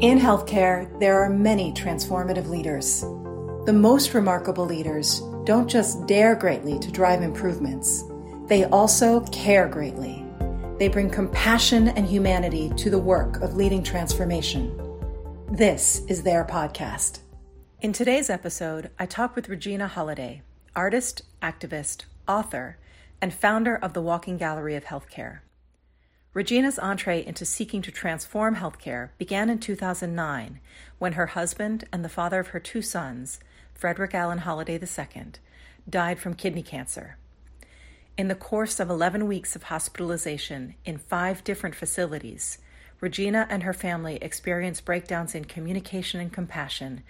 In healthcare, there are many transformative leaders. The most remarkable leaders don't just dare greatly to drive improvements, they also care greatly. They bring compassion and humanity to the work of leading transformation. This is their podcast. In today's episode, I talk with Regina Holliday, artist, activist, author, and founder of the Walking Gallery of Healthcare. Regina's entree into seeking to transform healthcare began in 2009 when her husband and the father of her two sons, Frederick Allen Holliday II, died from kidney cancer. In the course of 11 weeks of hospitalization in five different facilities, Regina and her family experienced breakdowns in communication and compassion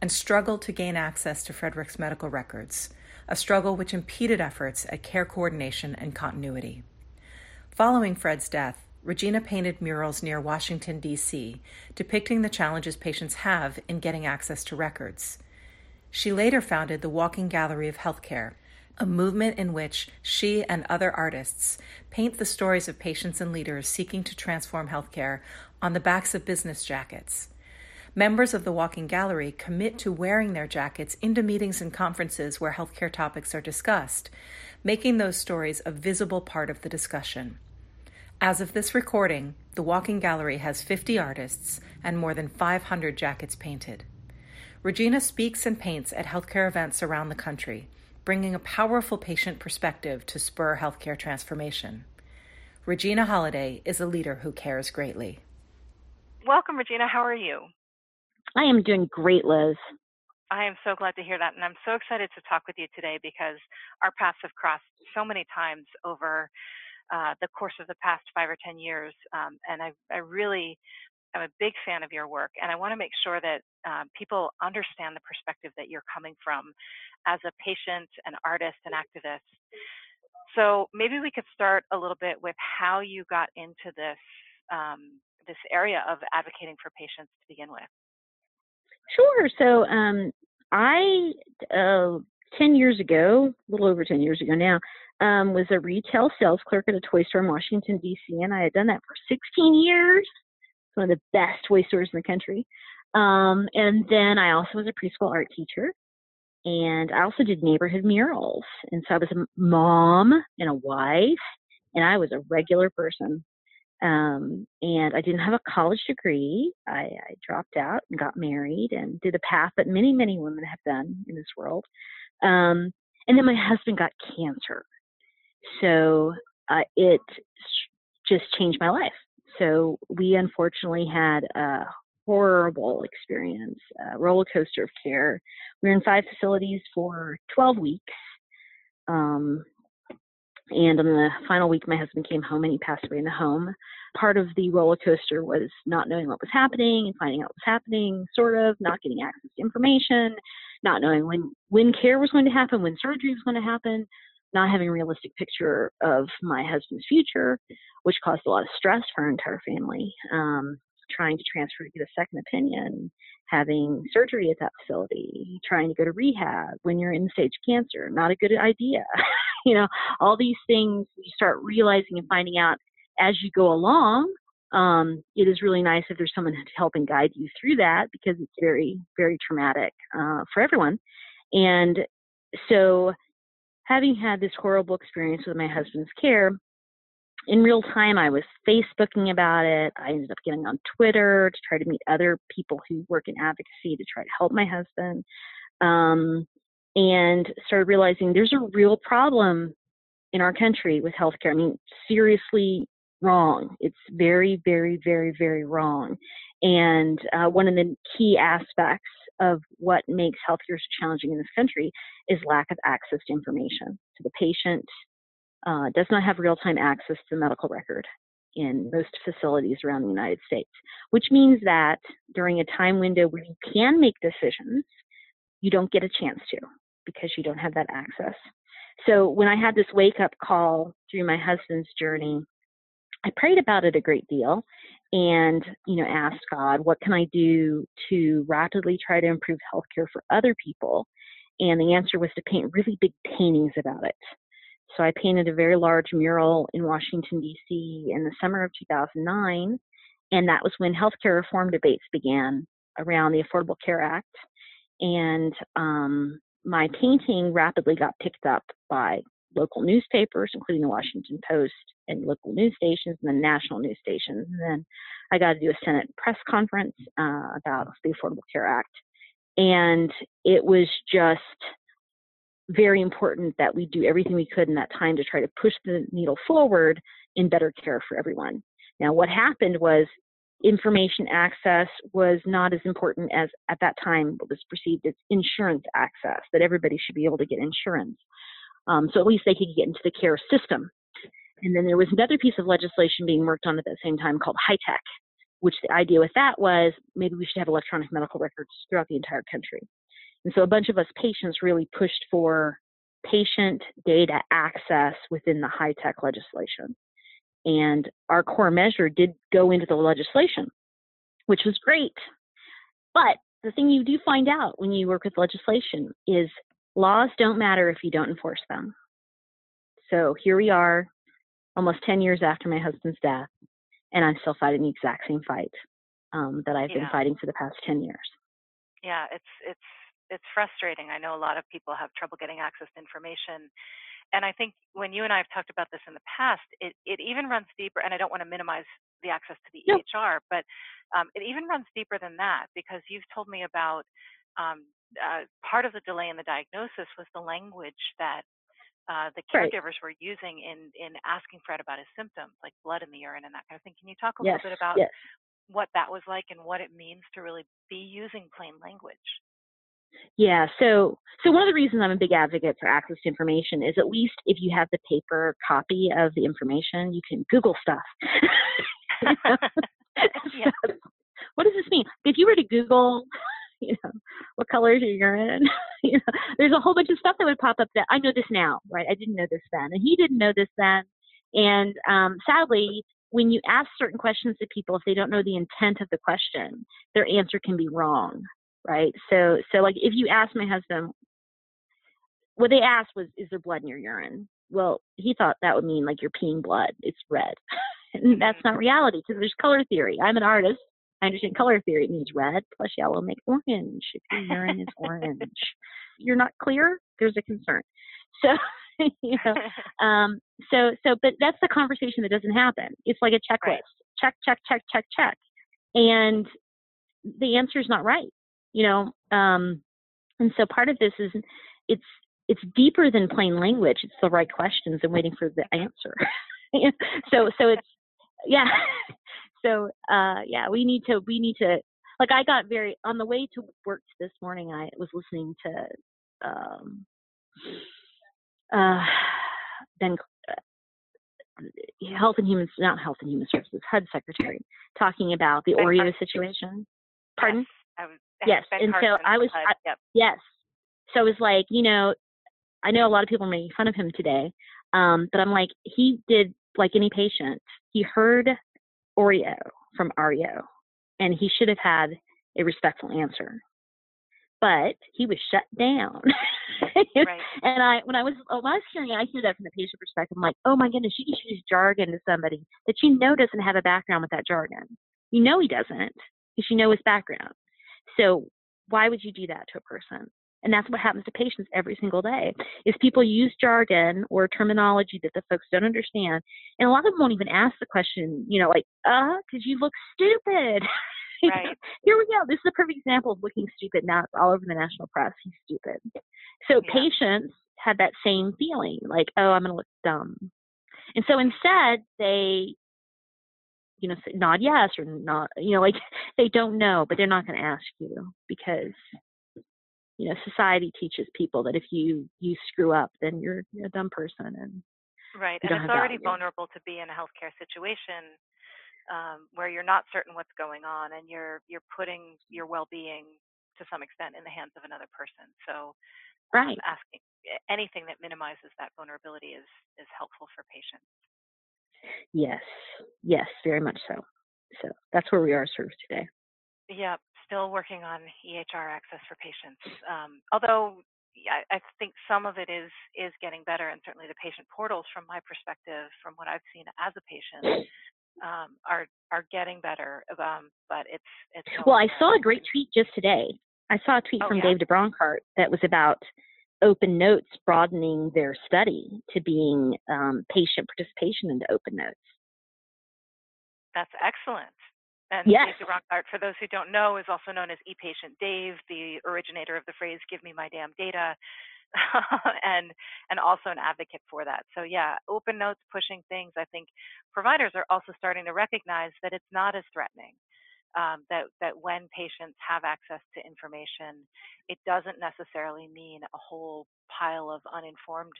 and struggled to gain access to Frederick's medical records, a struggle which impeded efforts at care coordination and continuity. Following Fred's death, Regina painted murals near Washington, D.C., depicting the challenges patients have in getting access to records. She later founded the Walking Gallery of Healthcare, a movement in which she and other artists paint the stories of patients and leaders seeking to transform healthcare on the backs of business jackets. Members of the Walking Gallery commit to wearing their jackets into meetings and conferences where healthcare topics are discussed, making those stories a visible part of the discussion. As of this recording, the Walking Gallery has 50 artists and more than 500 jackets painted. Regina speaks and paints at healthcare events around the country, bringing a powerful patient perspective to spur healthcare transformation. Regina Holliday is a leader who cares greatly. Welcome, Regina. How are you? I am doing great, Liz. I am so glad to hear that. And I'm so excited to talk with you today because our paths have crossed so many times over uh, the course of the past five or 10 years. Um, and I, I really am a big fan of your work. And I want to make sure that um, people understand the perspective that you're coming from as a patient, an artist, an activist. So maybe we could start a little bit with how you got into this um, this area of advocating for patients to begin with. Sure. So um, I uh, 10 years ago, a little over 10 years ago now, um, was a retail sales clerk at a toy store in Washington, D.C., and I had done that for 16 years. It's one of the best toy stores in the country. Um, and then I also was a preschool art teacher, and I also did neighborhood murals. And so I was a mom and a wife, and I was a regular person. Um, and I didn't have a college degree. I, I dropped out and got married and did a path that many, many women have done in this world. Um, and then my husband got cancer. So uh, it just changed my life. So we unfortunately had a horrible experience, a roller coaster of care. We were in five facilities for 12 weeks. Um, and on the final week, my husband came home and he passed away in the home. Part of the roller coaster was not knowing what was happening and finding out what was happening, sort of, not getting access to information, not knowing when, when care was going to happen, when surgery was going to happen, not having a realistic picture of my husband's future, which caused a lot of stress for our entire family. Um, trying to transfer to get a second opinion, having surgery at that facility, trying to go to rehab when you're in stage cancer, not a good idea. you know, all these things you start realizing and finding out as you go along. Um, it is really nice if there's someone to help and guide you through that because it's very, very traumatic uh, for everyone. And so having had this horrible experience with my husband's care, in real time, I was Facebooking about it. I ended up getting on Twitter to try to meet other people who work in advocacy to try to help my husband. Um, and started realizing there's a real problem in our country with healthcare. I mean, seriously wrong. It's very, very, very, very wrong. And uh, one of the key aspects of what makes healthcare so challenging in this country is lack of access to information. So the patient uh, does not have real time access to the medical record in most facilities around the United States, which means that during a time window where you can make decisions, you don't get a chance to because you don't have that access. So when I had this wake up call through my husband's journey, I prayed about it a great deal and you know asked god what can i do to rapidly try to improve healthcare for other people and the answer was to paint really big paintings about it so i painted a very large mural in washington d.c in the summer of 2009 and that was when healthcare reform debates began around the Affordable Care Act. And um, my painting rapidly got picked up by local newspapers, including the Washington Post and local news stations, and then national news stations. And then I got to do a Senate press conference uh, about the Affordable Care Act. And it was just very important that we do everything we could in that time to try to push the needle forward in better care for everyone. Now, what happened was information access was not as important as at that time what was perceived as insurance access, that everybody should be able to get insurance. Um, so at least they could get into the care system. And then there was another piece of legislation being worked on at that same time called HITECH, which the idea with that was maybe we should have electronic medical records throughout the entire country. And so a bunch of us patients really pushed for patient data access within the HITECH legislation. And our core measure did go into the legislation, which was great. But the thing you do find out when you work with legislation is laws don't matter if you don't enforce them. So here we are, almost 10 years after my husband's death, and I'm still fighting the exact same fight um, that I've yeah. been fighting for the past 10 years. Yeah, it's it's it's frustrating. I know a lot of people have trouble getting access to information. And I think when you and I have talked about this in the past, it, it even runs deeper, and I don't want to minimize the access to the. EHR, but um, it even runs deeper than that because you've told me about um, uh, part of the delay in the diagnosis was the language that uh, the caregivers right. were using in in asking Fred about his symptoms, like blood in the urine and that kind of thing. Can you talk a yes. little bit about yes. what that was like and what it means to really be using plain language? Yeah, so so one of the reasons I'm a big advocate for access to information is at least if you have the paper copy of the information, you can Google stuff. yeah. What does this mean? If you were to Google, you know, what color is your urine? you know, there's a whole bunch of stuff that would pop up that I know this now, right? I didn't know this then, and he didn't know this then. And um, sadly, when you ask certain questions to people, if they don't know the intent of the question, their answer can be wrong right? So, so like if you ask my husband, what they asked was, "Is there blood in your urine?" Well, he thought that would mean like you're peeing blood. It's red, and that's not reality because there's color theory. I'm an artist. I understand color theory. It means red plus yellow makes orange. If your urine is orange, you're not clear. There's a concern. So, you know, um, so so, but that's the conversation that doesn't happen. It's like a checklist. Right. Check, check, check, check, check, and the answer is not right you know um, and so part of this is it's it's deeper than plain language it's the right questions and waiting for the answer so so it's yeah so uh yeah we need to we need to like i got very on the way to work this morning i was listening to um uh ben uh, health and human not health and human services hud secretary talking about the oreo situation pardon was, yes, and so I was, I, yep. yes. So I was like, you know, I know a lot of people are making fun of him today, um, but I'm like, he did like any patient. He heard Oreo from REO, and he should have had a respectful answer. But he was shut down. right. And I, when I was, uh, when I was hearing, I hear that from the patient perspective. I'm like, oh my goodness, you just use jargon to somebody that you know doesn't have a background with that jargon. You know he doesn't, because you know his background. So why would you do that to a person? And that's what happens to patients every single day is people use jargon or terminology that the folks don't understand. And a lot of them won't even ask the question, you know, like, uh, because you look stupid. Right. Here we go. This is a perfect example of looking stupid. Now it's all over the national press. He's stupid. So yeah. patients had that same feeling, like, oh, I'm going to look dumb. And so instead, they you know nod yes or not you know like they don't know but they're not going to ask you because you know society teaches people that if you you screw up then you're, you're a dumb person and right and it's already value. vulnerable to be in a healthcare situation um, where you're not certain what's going on and you're you're putting your well-being to some extent in the hands of another person so um, right um, asking anything that minimizes that vulnerability is is helpful for patients Yes, yes, very much so. So that's where we are sort of today. Yeah, still working on EHR access for patients. Um, although yeah, I think some of it is is getting better, and certainly the patient portals, from my perspective, from what I've seen as a patient, um, are are getting better, um, but it's it's. Well, I saw a great tweet just today. I saw a tweet oh, from yeah? Dave deBronkart that was about Open Notes broadening their study to being um, patient participation into Open Notes. That's excellent. And yes. Dave for those who don't know, is also known as ePatient Dave, the originator of the phrase "Give me my damn data." and and also an advocate for that. So yeah, open notes pushing things. I think providers are also starting to recognize that it's not as threatening. Um, that that when patients have access to information, it doesn't necessarily mean a whole pile of uninformed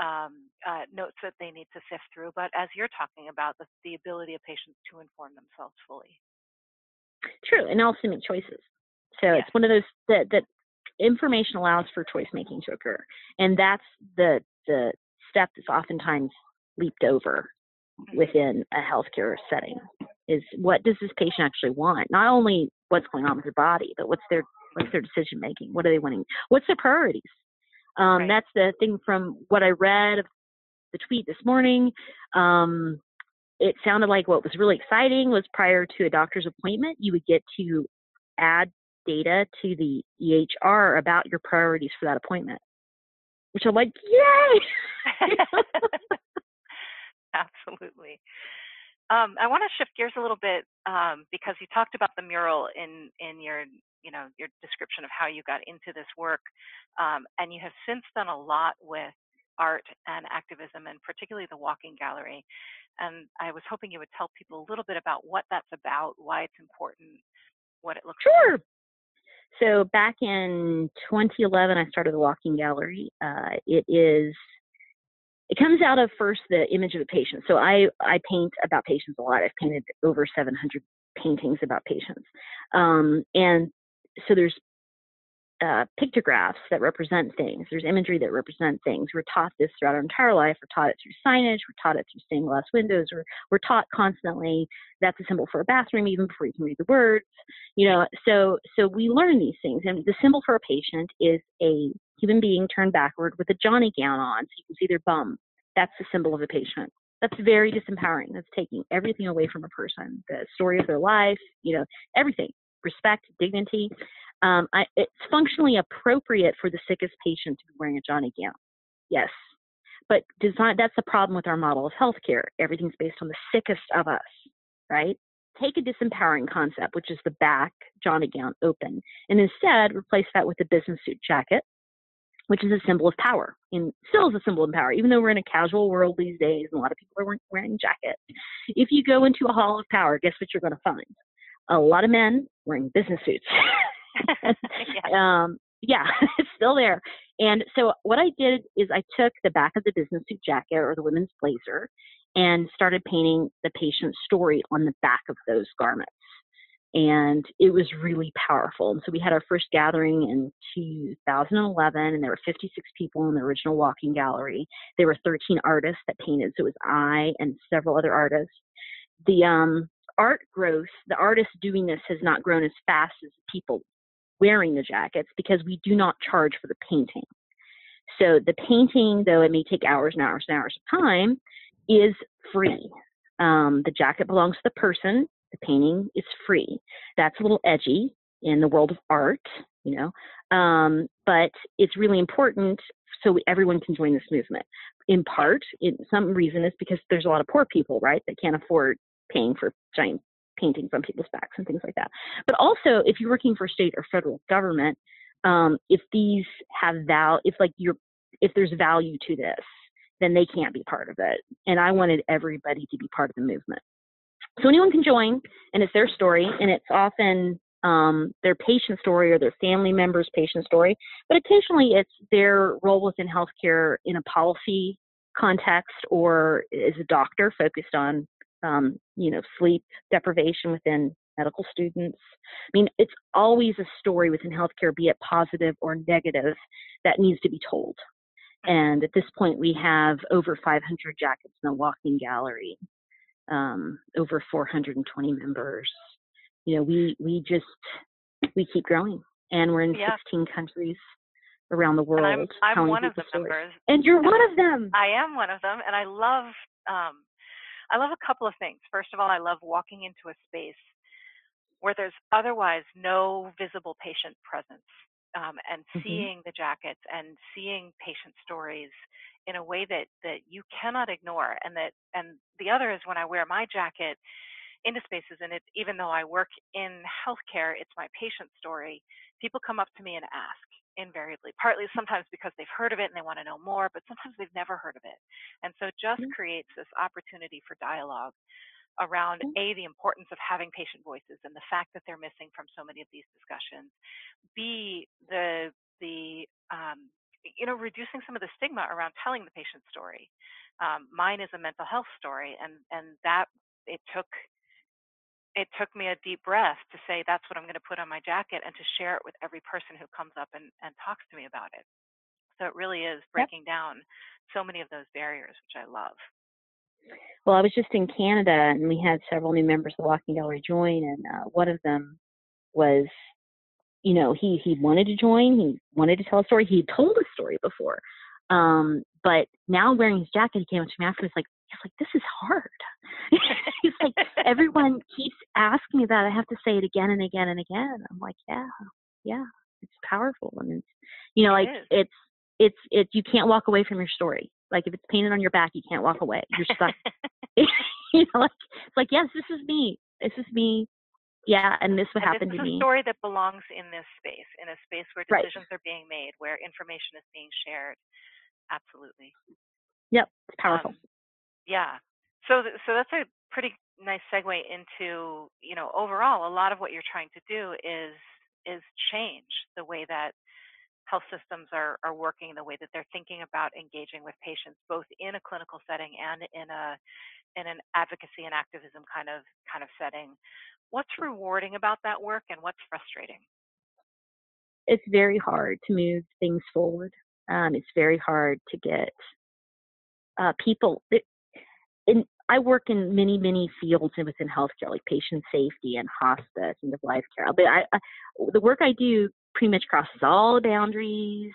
um, uh, notes that they need to sift through. But as you're talking about, the, the ability of patients to inform themselves fully. True, and also make choices. So yes. it's one of those that that information allows for choice making to occur and that's the the step that's oftentimes leaped over mm-hmm. within a healthcare setting is what does this patient actually want not only what's going on with their body but what's their what's their decision making what are they wanting what's their priorities um, right. that's the thing from what i read of the tweet this morning um, it sounded like what was really exciting was prior to a doctor's appointment you would get to add data to the EHR about your priorities for that appointment, which I'm like, yay! Absolutely. Um, I want to shift gears a little bit um, because you talked about the mural in in your you know your description of how you got into this work, um, and you have since done a lot with art and activism, and particularly the walking gallery. And I was hoping you would tell people a little bit about what that's about, why it's important, what it looks like. sure. like. So back in 2011, I started the Walking Gallery. Uh, it is it comes out of first the image of a patient. So I I paint about patients a lot. I've painted over 700 paintings about patients, um, and so there's uh, pictographs that represent things. There's imagery that represent things. We're taught this throughout our entire life. We're taught it through signage. We're taught it through stained glass windows. We're, we're taught constantly that's a symbol for a bathroom even before you can read the words. You know, so so we learn these things. And the symbol for a patient is a human being turned backward with a Johnny gown on, so you can see their bum. That's the symbol of a patient. That's very disempowering. That's taking everything away from a person, the story of their life, you know, everything, respect, dignity. Um, I, it's functionally appropriate for the sickest patient to be wearing a Johnny gown. Yes. But design, that's the problem with our model of healthcare. Everything's based on the sickest of us, right? Take a disempowering concept, which is the back Johnny gown open, and instead replace that with a business suit jacket, which is a symbol of power and still is a symbol of power, even though we're in a casual world these days and a lot of people are wearing jackets. If you go into a hall of power, guess what you're going to find? A lot of men wearing business suits. yeah. Um, yeah, it's still there. And so what I did is I took the back of the business suit jacket or the women's blazer and started painting the patient's story on the back of those garments. And it was really powerful. And so we had our first gathering in 2011, and there were 56 people in the original walking gallery. There were 13 artists that painted. So it was I and several other artists. The um, art growth, the artists doing this has not grown as fast as people wearing the jackets because we do not charge for the painting. So the painting, though it may take hours and hours and hours of time, is free. Um, the jacket belongs to the person. The painting is free. That's a little edgy in the world of art, you know, um, but it's really important so everyone can join this movement. In part, some reason, is because there's a lot of poor people, right, that can't afford paying for giant paintings on people's backs and things like that. But also, if you're working for state or federal government, um, if these have val, if like you're, if there's value to this, then they can't be part of it. And I wanted everybody to be part of the movement. So anyone can join, and it's their story, and it's often um, their patient story or their family member's patient story, but occasionally it's their role within healthcare in a policy context or as a doctor focused on um, you know, sleep deprivation within medical students. I mean, it's always a story within healthcare, be it positive or negative, that needs to be told. And at this point, we have over 500 jackets in the walking gallery, um, over 420 members. You know, we we just we keep growing, and we're in yeah. 16 countries around the world. And I'm, I'm one of the stories. members. And you're one of them. I am one of them, and I love um, I love a couple of things. First of all, I love walking into a space where there's otherwise no visible patient presence um, and mm-hmm. seeing the jackets and seeing patient stories in a way that that you cannot ignore and that and the other is when I wear my jacket into spaces and it even though I work in healthcare it's my patient story people come up to me and ask invariably partly sometimes because they've heard of it and they want to know more but sometimes they've never heard of it and so it just mm-hmm. creates this opportunity for dialogue around mm-hmm. a the importance of having patient voices and the fact that they're missing from so many of these discussions b the the um, you know reducing some of the stigma around telling the patient story um, mine is a mental health story and and that it took it took me a deep breath to say that's what I'm going to put on my jacket and to share it with every person who comes up and, and talks to me about it. So it really is breaking yep. down so many of those barriers, which I love. Well, I was just in Canada and we had several new members of the Walking Gallery join, and uh, one of them was, you know, he he wanted to join, he wanted to tell a story. He told a story before, um, but now wearing his jacket, he came up to me afterwards like, he's like, this is hard. he's like, everyone keeps asking me that. I have to say it again and again and again. I'm like, yeah, yeah, it's powerful, and it's, you know, like it's it's it's you can't walk away from your story. Like if it's painted on your back, you can't walk away. You're stuck. you know, like it's like yes, this is me. This is me. Yeah, and this would happen to me. a story that belongs in this space, in a space where decisions right. are being made, where information is being shared. Absolutely. Yep, it's powerful. Um, yeah. So, th- so that's a pretty nice segue into, you know, overall, a lot of what you're trying to do is is change the way that health systems are, are working, the way that they're thinking about engaging with patients, both in a clinical setting and in a in an advocacy and activism kind of kind of setting. What's rewarding about that work and what's frustrating? It's very hard to move things forward. Um, it's very hard to get uh, people. It, in, I work in many, many fields within healthcare, like patient safety and hospice and the life care. But I, I, the work I do pretty much crosses all the boundaries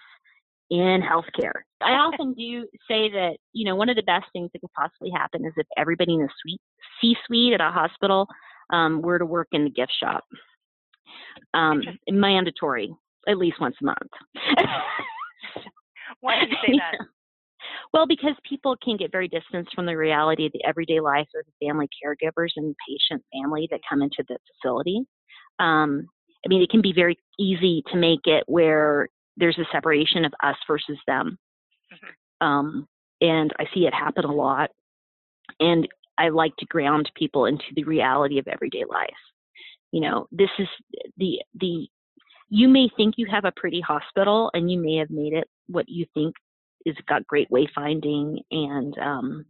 in healthcare. I often do say that, you know, one of the best things that could possibly happen is if everybody in the suite, C-suite at a hospital um, were to work in the gift shop. Um, mandatory, at least once a month. Why do you say that? Well, because people can get very distanced from the reality of the everyday life of the family caregivers and patient family that come into the facility. Um, I mean, it can be very easy to make it where there's a separation of us versus them. Mm-hmm. Um, and I see it happen a lot. And I like to ground people into the reality of everyday life. You know, this is the the you may think you have a pretty hospital and you may have made it what you think is got great wayfinding and um,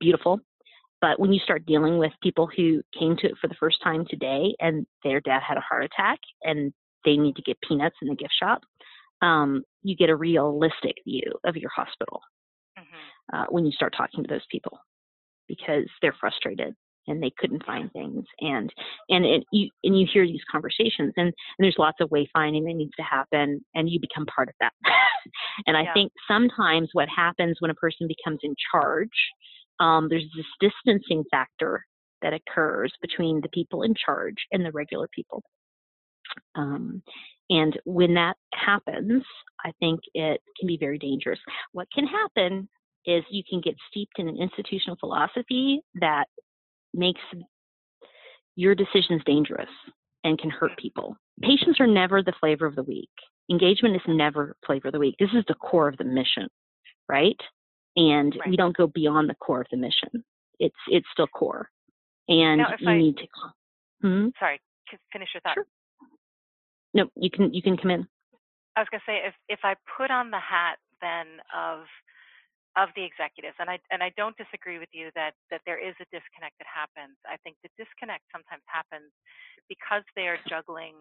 beautiful. But when you start dealing with people who came to it for the first time today and their dad had a heart attack and they need to get peanuts in the gift shop, um, you get a realistic view of your hospital mm-hmm. uh, when you start talking to those people because they're frustrated and they couldn't find things and and it, you and you hear these conversations and, and there's lots of wayfinding that needs to happen and you become part of that and yeah. i think sometimes what happens when a person becomes in charge um, there's this distancing factor that occurs between the people in charge and the regular people um, and when that happens i think it can be very dangerous what can happen is you can get steeped in an institutional philosophy that makes your decisions dangerous and can hurt people. Patients are never the flavor of the week. Engagement is never flavor of the week. This is the core of the mission, right? And right. we don't go beyond the core of the mission. It's it's still core, and you I, need to. Hmm? Sorry, finish your thought. Sure. No, you can you can come in. I was gonna say if if I put on the hat then of of the executives. And I and I don't disagree with you that that there is a disconnect that happens. I think the disconnect sometimes happens because they are juggling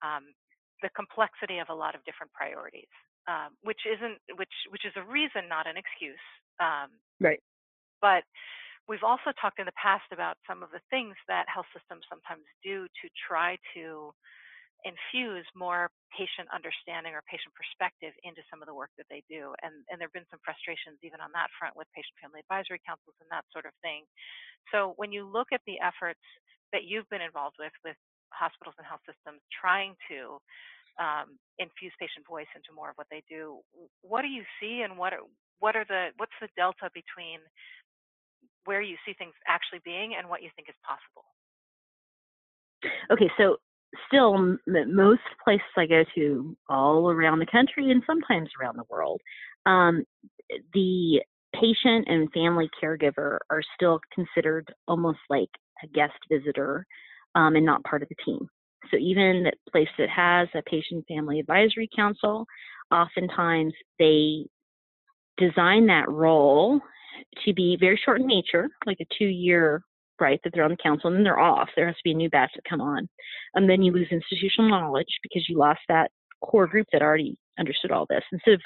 um, the complexity of a lot of different priorities, um, which isn't which which is a reason, not an excuse. Um, right. But we've also talked in the past about some of the things that health systems sometimes do to try to infuse more patient understanding or patient perspective into some of the work that they do. And, and there have been some frustrations even on that front with patient family advisory councils and that sort of thing. So when you look at the efforts that you've been involved with, with hospitals and health systems trying to um, infuse patient voice into more of what they do, what do you see and what are, what are the, what's the delta between where you see things actually being and what you think is possible? Okay, so still most places I go to all around the country and sometimes around the world, um, the patient and family caregiver are still considered almost like a guest visitor um, and not part of the team. So even the place that has a patient family advisory council, oftentimes they design that role to be very short in nature, like a two year right, that they're on the council, and then they're off. There has to be a new batch that come on. And then you lose institutional knowledge because you lost that core group that already understood all this. Instead of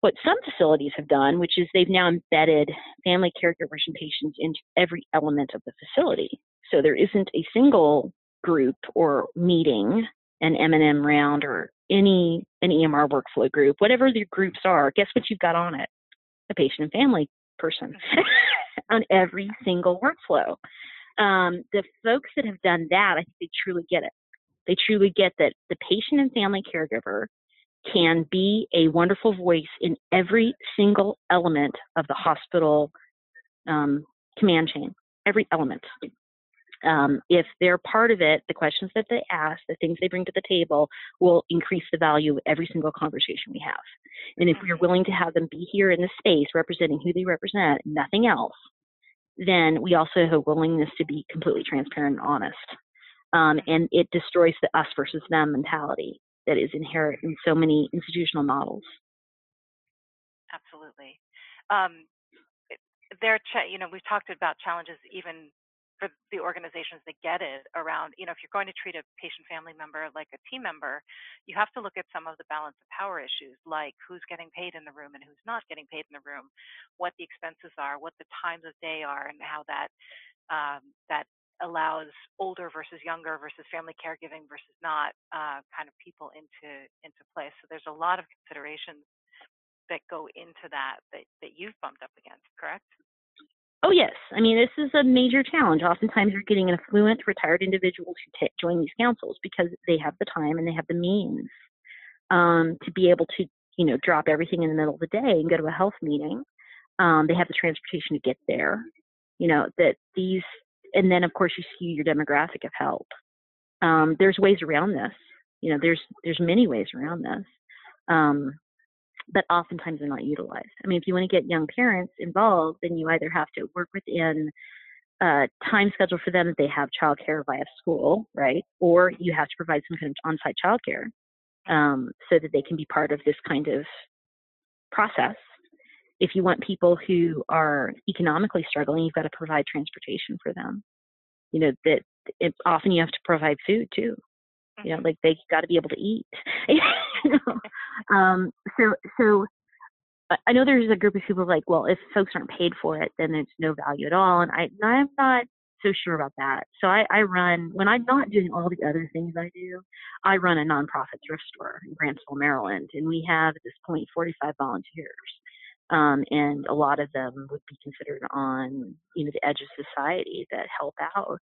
what some facilities have done, which is they've now embedded family caregivers and patients into every element of the facility. So there isn't a single group or meeting, an M&M round or any an EMR workflow group, whatever the groups are, guess what you've got on it? A patient and family person. Mm-hmm. on every single workflow. Um, the folks that have done that, I think they truly get it. They truly get that the patient and family caregiver can be a wonderful voice in every single element of the hospital um, command chain, every element. Um, if they're part of it, the questions that they ask, the things they bring to the table will increase the value of every single conversation we have. And if we're willing to have them be here in the space representing who they represent, nothing else, then we also have a willingness to be completely transparent and honest. Um, and it destroys the us versus them mentality that is inherent in so many institutional models. Absolutely. Um, there, you know, we've talked about challenges even for the organizations that get it around, you know, if you're going to treat a patient family member like a team member, you have to look at some of the balance of power issues, like who's getting paid in the room and who's not getting paid in the room, what the expenses are, what the times of day are, and how that um, that allows older versus younger versus family caregiving versus not uh, kind of people into into place. So there's a lot of considerations that go into that that, that you've bumped up against, correct? Oh, yes. I mean, this is a major challenge. Oftentimes, you're getting affluent, retired individuals who t- join these councils because they have the time and they have the means um, to be able to, you know, drop everything in the middle of the day and go to a health meeting. Um, they have the transportation to get there. You know, that these, and then of course you see your demographic of help. Um, there's ways around this. You know, there's there's many ways around this. Um, but oftentimes they're not utilized. I mean, if you want to get young parents involved, then you either have to work within a time schedule for them that they have childcare via school, right? Or you have to provide some kind of on-site childcare um, so that they can be part of this kind of process. If you want people who are economically struggling, you've got to provide transportation for them. You know that it, often you have to provide food too. You know, mm-hmm. like they've got to be able to eat. um, so, so I know there's a group of people like, well, if folks aren't paid for it, then there's no value at all. And I, I'm not so sure about that. So I, I run when I'm not doing all the other things I do. I run a nonprofit thrift store in Grantsville, Maryland, and we have at this point 45 volunteers. Um, and a lot of them would be considered on you know the edge of society that help out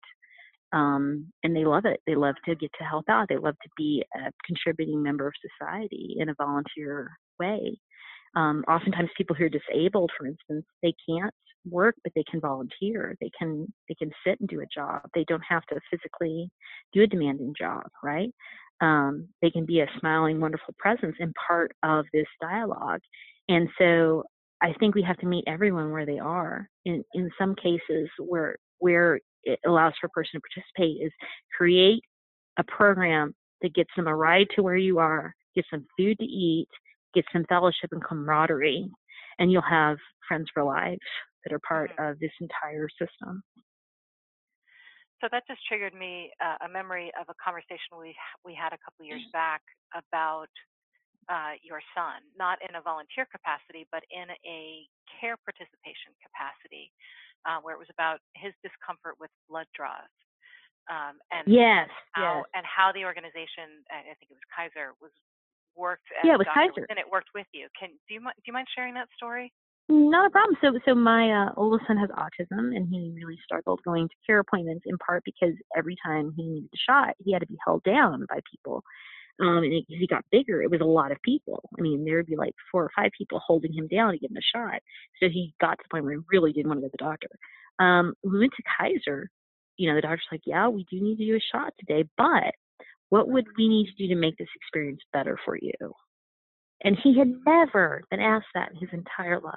um, and they love it. They love to get to help out. They love to be a contributing member of society in a volunteer way. Um, oftentimes, people who are disabled, for instance, they can't work, but they can volunteer. They can they can sit and do a job. They don't have to physically do a demanding job, right? Um, they can be a smiling, wonderful presence and part of this dialogue. And so, I think we have to meet everyone where they are. In in some cases, where where it allows for a person to participate is create a program that gets them a ride to where you are, gets them food to eat, gets them fellowship and camaraderie, and you'll have friends for life that are part mm-hmm. of this entire system. So that just triggered me uh, a memory of a conversation we we had a couple years back about uh, your son, not in a volunteer capacity, but in a care participation capacity uh, where it was about his discomfort with blood draws. um, and yes, how yes. and how the organization, I think it was Kaiser, was worked. Yeah, it was Dr. Kaiser. And it worked with you. Can do you do you mind sharing that story? Not a problem. So, so my uh, oldest son has autism, and he really struggled going to care appointments in part because every time he needed a shot, he had to be held down by people. Um, and as he got bigger, it was a lot of people. I mean, there would be like four or five people holding him down to give him a shot. So he got to the point where he really didn't want to go to the doctor. Um, we went to Kaiser. You know, the doctor's like, "Yeah, we do need to do a shot today, but what would we need to do to make this experience better for you?" And he had never been asked that in his entire life.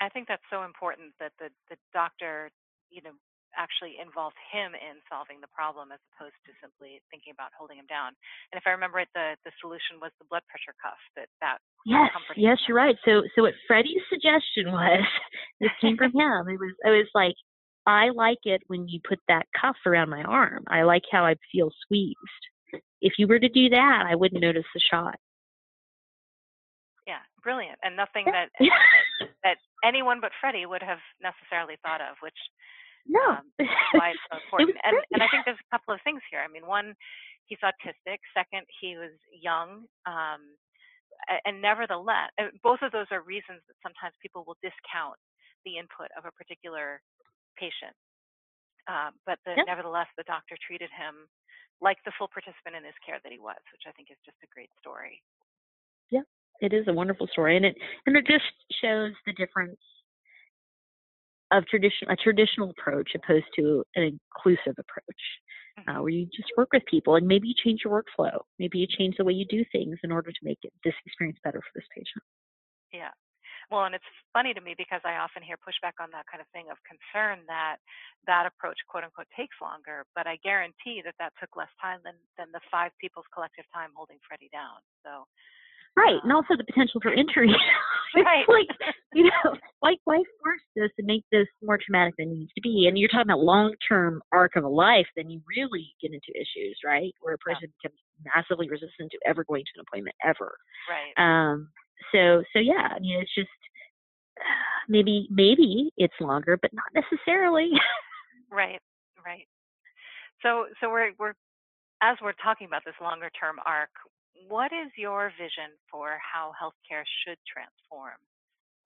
I think that's so important that the, the doctor, you know, actually involves him in solving the problem as opposed to simply thinking about holding him down. And if I remember it, the, the solution was the blood pressure cuff that that Yes, yes, you're right. So so what Freddie's suggestion was this came from him. It was it was like I like it when you put that cuff around my arm. I like how I feel squeezed if you were to do that, I wouldn't notice the shot. Yeah, brilliant, and nothing that that anyone but Freddie would have necessarily thought of, which no, um, why it's so important. it and, and I think there's a couple of things here. I mean, one, he's autistic. Second, he was young. Um, and nevertheless, uh, both of those are reasons that sometimes people will discount the input of a particular patient. Uh, but the, nevertheless, the doctor treated him like the full participant in his care that he was, which I think is just a great story. Yeah, it is a wonderful story, and it and it just shows the difference of tradition a traditional approach opposed to an inclusive approach, uh, mm-hmm. where you just work with people and maybe you change your workflow, maybe you change the way you do things in order to make it, this experience better for this patient. Yeah, well, and it's funny to me because I often hear pushback on that kind of thing of concern that that approach, quote unquote, takes longer. But I guarantee that that took less time than than the five people's collective time holding Freddie down. So. Right, and also the potential for injury. right. like, you know, like life forced this to make this more traumatic than it needs to be. And you're talking about long term arc of a life, then you really get into issues, right? Where a person yeah. becomes massively resistant to ever going to an appointment ever. Right. Um, so so yeah, I mean it's just maybe maybe it's longer, but not necessarily. right, right. So so we're we're as we're talking about this longer term arc, what is your vision for how healthcare should transform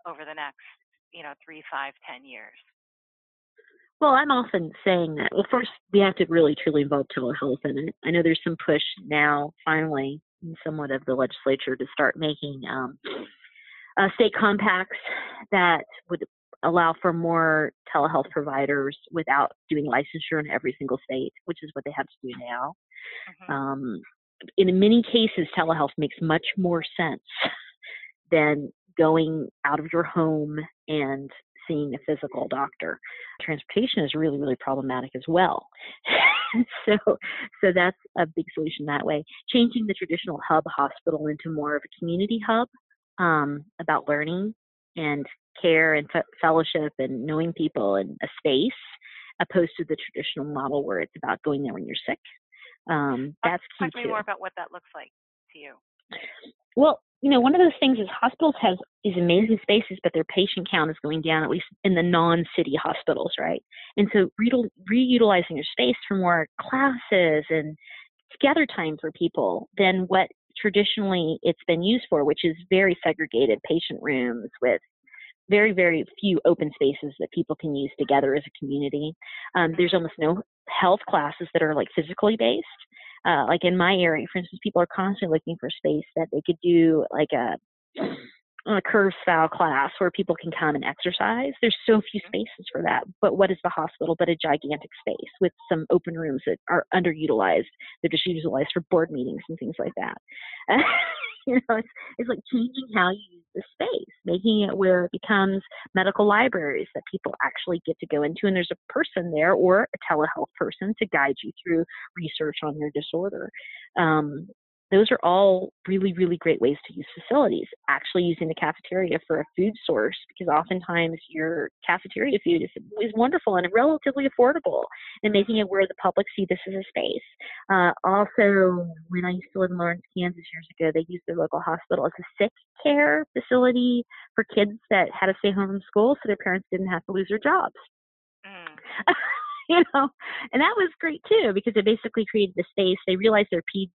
over the next, you know, three, five, ten years? Well, I'm often saying that. Well, first, we have to really truly involve telehealth in it. I know there's some push now, finally, in somewhat of the legislature to start making um, uh, state compacts that would allow for more telehealth providers without doing licensure in every single state, which is what they have to do now. Mm-hmm. Um, in many cases, telehealth makes much more sense than going out of your home and seeing a physical doctor. Transportation is really, really problematic as well. so, so that's a big solution that way. Changing the traditional hub hospital into more of a community hub um, about learning and care and fellowship and knowing people and a space, opposed to the traditional model where it's about going there when you're sick. Um, that's Talk key to me more about what that looks like to you. Well, you know, one of those things is hospitals have these amazing spaces, but their patient count is going down, at least in the non-city hospitals, right? And so re- reutilizing your space for more classes and together time for people than what traditionally it's been used for, which is very segregated patient rooms with very, very few open spaces that people can use together as a community. Um, there's almost no health classes that are like physically based. Uh, like in my area, for instance, people are constantly looking for space that they could do like a a curve style class where people can come and exercise. There's so few mm-hmm. spaces for that. But what is the hospital but a gigantic space with some open rooms that are underutilized? They're just utilized for board meetings and things like that. you know, it's, it's like changing how you use the space, making it where it becomes medical libraries that people actually get to go into, and there's a person there or a telehealth person to guide you through research on your disorder. Um, those are all really, really great ways to use facilities. Actually, using the cafeteria for a food source, because oftentimes your cafeteria food is, is wonderful and relatively affordable, and making it where the public see this as a space. Uh, also, when I used to live in Lawrence, Kansas years ago, they used their local hospital as a sick care facility for kids that had to stay home from school so their parents didn't have to lose their jobs. you know, and that was great too because it basically created the space. They realized their peds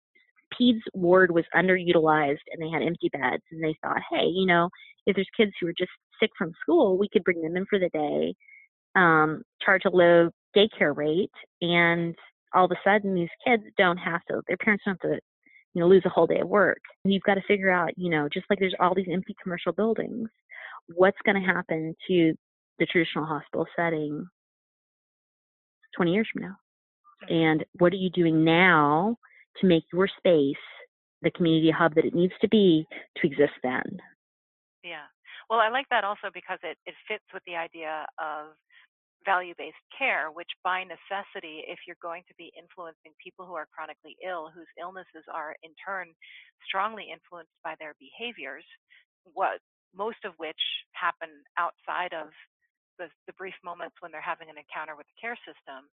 peds ward was underutilized and they had empty beds, and they thought, hey, you know, if there's kids who are just sick from school, we could bring them in for the day, um, charge a low daycare rate, and all of a sudden these kids don't have to. Their parents don't have to. You know, lose a whole day of work. And you've got to figure out, you know, just like there's all these empty commercial buildings, what's going to happen to the traditional hospital setting 20 years from now? And what are you doing now to make your space the community hub that it needs to be to exist then? Yeah. Well, I like that also because it, it fits with the idea of value based care, which by necessity, if you're going to be influencing people who are chronically ill, whose illnesses are in turn strongly influenced by their behaviors, what most of which happen outside of the, the brief moments when they're having an encounter with the care system,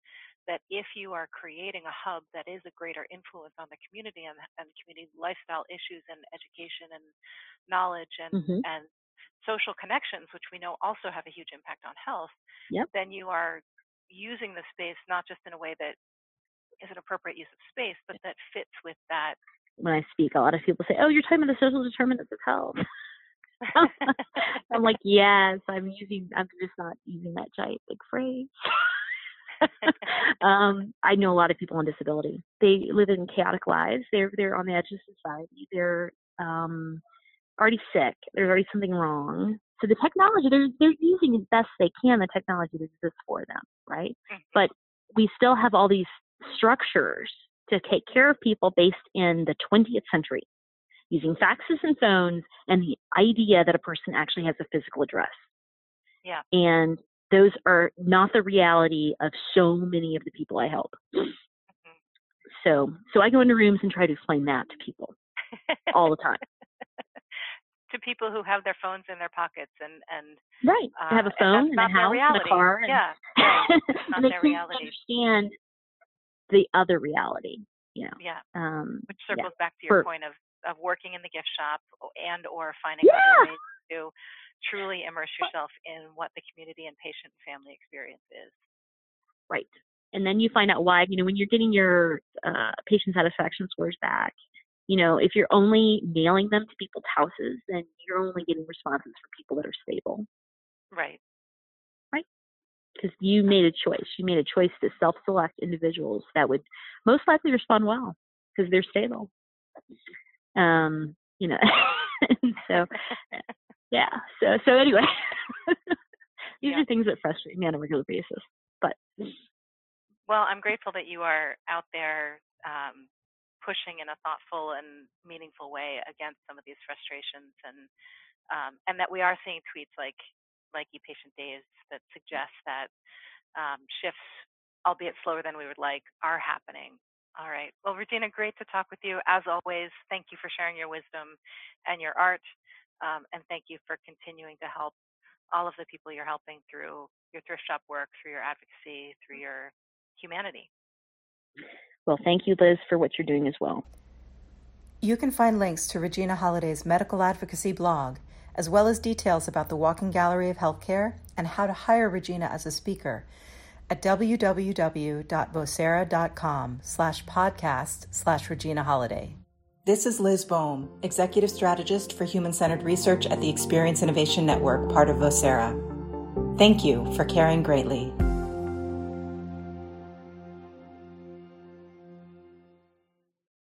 that if you are creating a hub that is a greater influence on the community and, and community lifestyle issues and education and knowledge and, Mhm. and social connections, which we know also have a huge impact on health, Yep. then you are using the space not just in a way that is an appropriate use of space, but that fits with that. When I speak, a lot of people say, "Oh, you're talking about the social determinants of health." I'm like, yes, I'm using. I'm just not using that giant big phrase. um, I know a lot of people on disability. They live in chaotic lives. They're they're on the edge of society. They're um, already sick. There's already something wrong. So the technology they're they're using as best they can the technology that exists for them, right? Mhm. But we still have all these structures to take care of people based in the 20th century, using faxes and phones and the idea that a person actually has a physical address. Yeah. And those are not the reality of so many of the people I help. So, so I go into rooms and try to explain that to people all the time. to people who have their phones in their pockets and and Right. uh, have a phone that's and a house and a car. And, yeah, right. And they their can't reality. understand the other reality, you know. Yeah, Um, which yeah. circles back to your For- point of of working in the gift shop and or finding Yeah. other ways to truly immerse yourself in what the community and patient and family experience is. Right. And then you find out why, you know, when you're getting your uh, patient satisfaction scores back, you know, if you're only mailing them to people's houses, then you're only getting responses from people that are stable Right. Right. because you made a choice. You made a choice to self select individuals that would most likely respond well because they're stable. Um, you know, so yeah. So, so anyway, these Yeah. are things that frustrate me on a regular basis. But Well, I'm grateful that you are out there um, pushing in a thoughtful and meaningful way against some of these frustrations, and um, and that we are seeing tweets like like ePatient Days that suggest that um, shifts, albeit slower than we would like, are happening. All right. Well, Regina, great to talk with you as always. Thank you for sharing your wisdom and your art, um, and thank you for continuing to help all of the people you're helping through your thrift shop work, through your advocacy, through your humanity. well, thank you, Liz, for what you're doing as well. You can find links to Regina Holliday's medical advocacy blog, as well as details about the Walking Gallery of Healthcare and how to hire Regina as a speaker at www.vocera.com slash podcast slash Regina Holliday. This is Liz Boehm, Executive Strategist for Human-Centered Research at the Experience Innovation Network, part of Vocera. Thank you for caring greatly.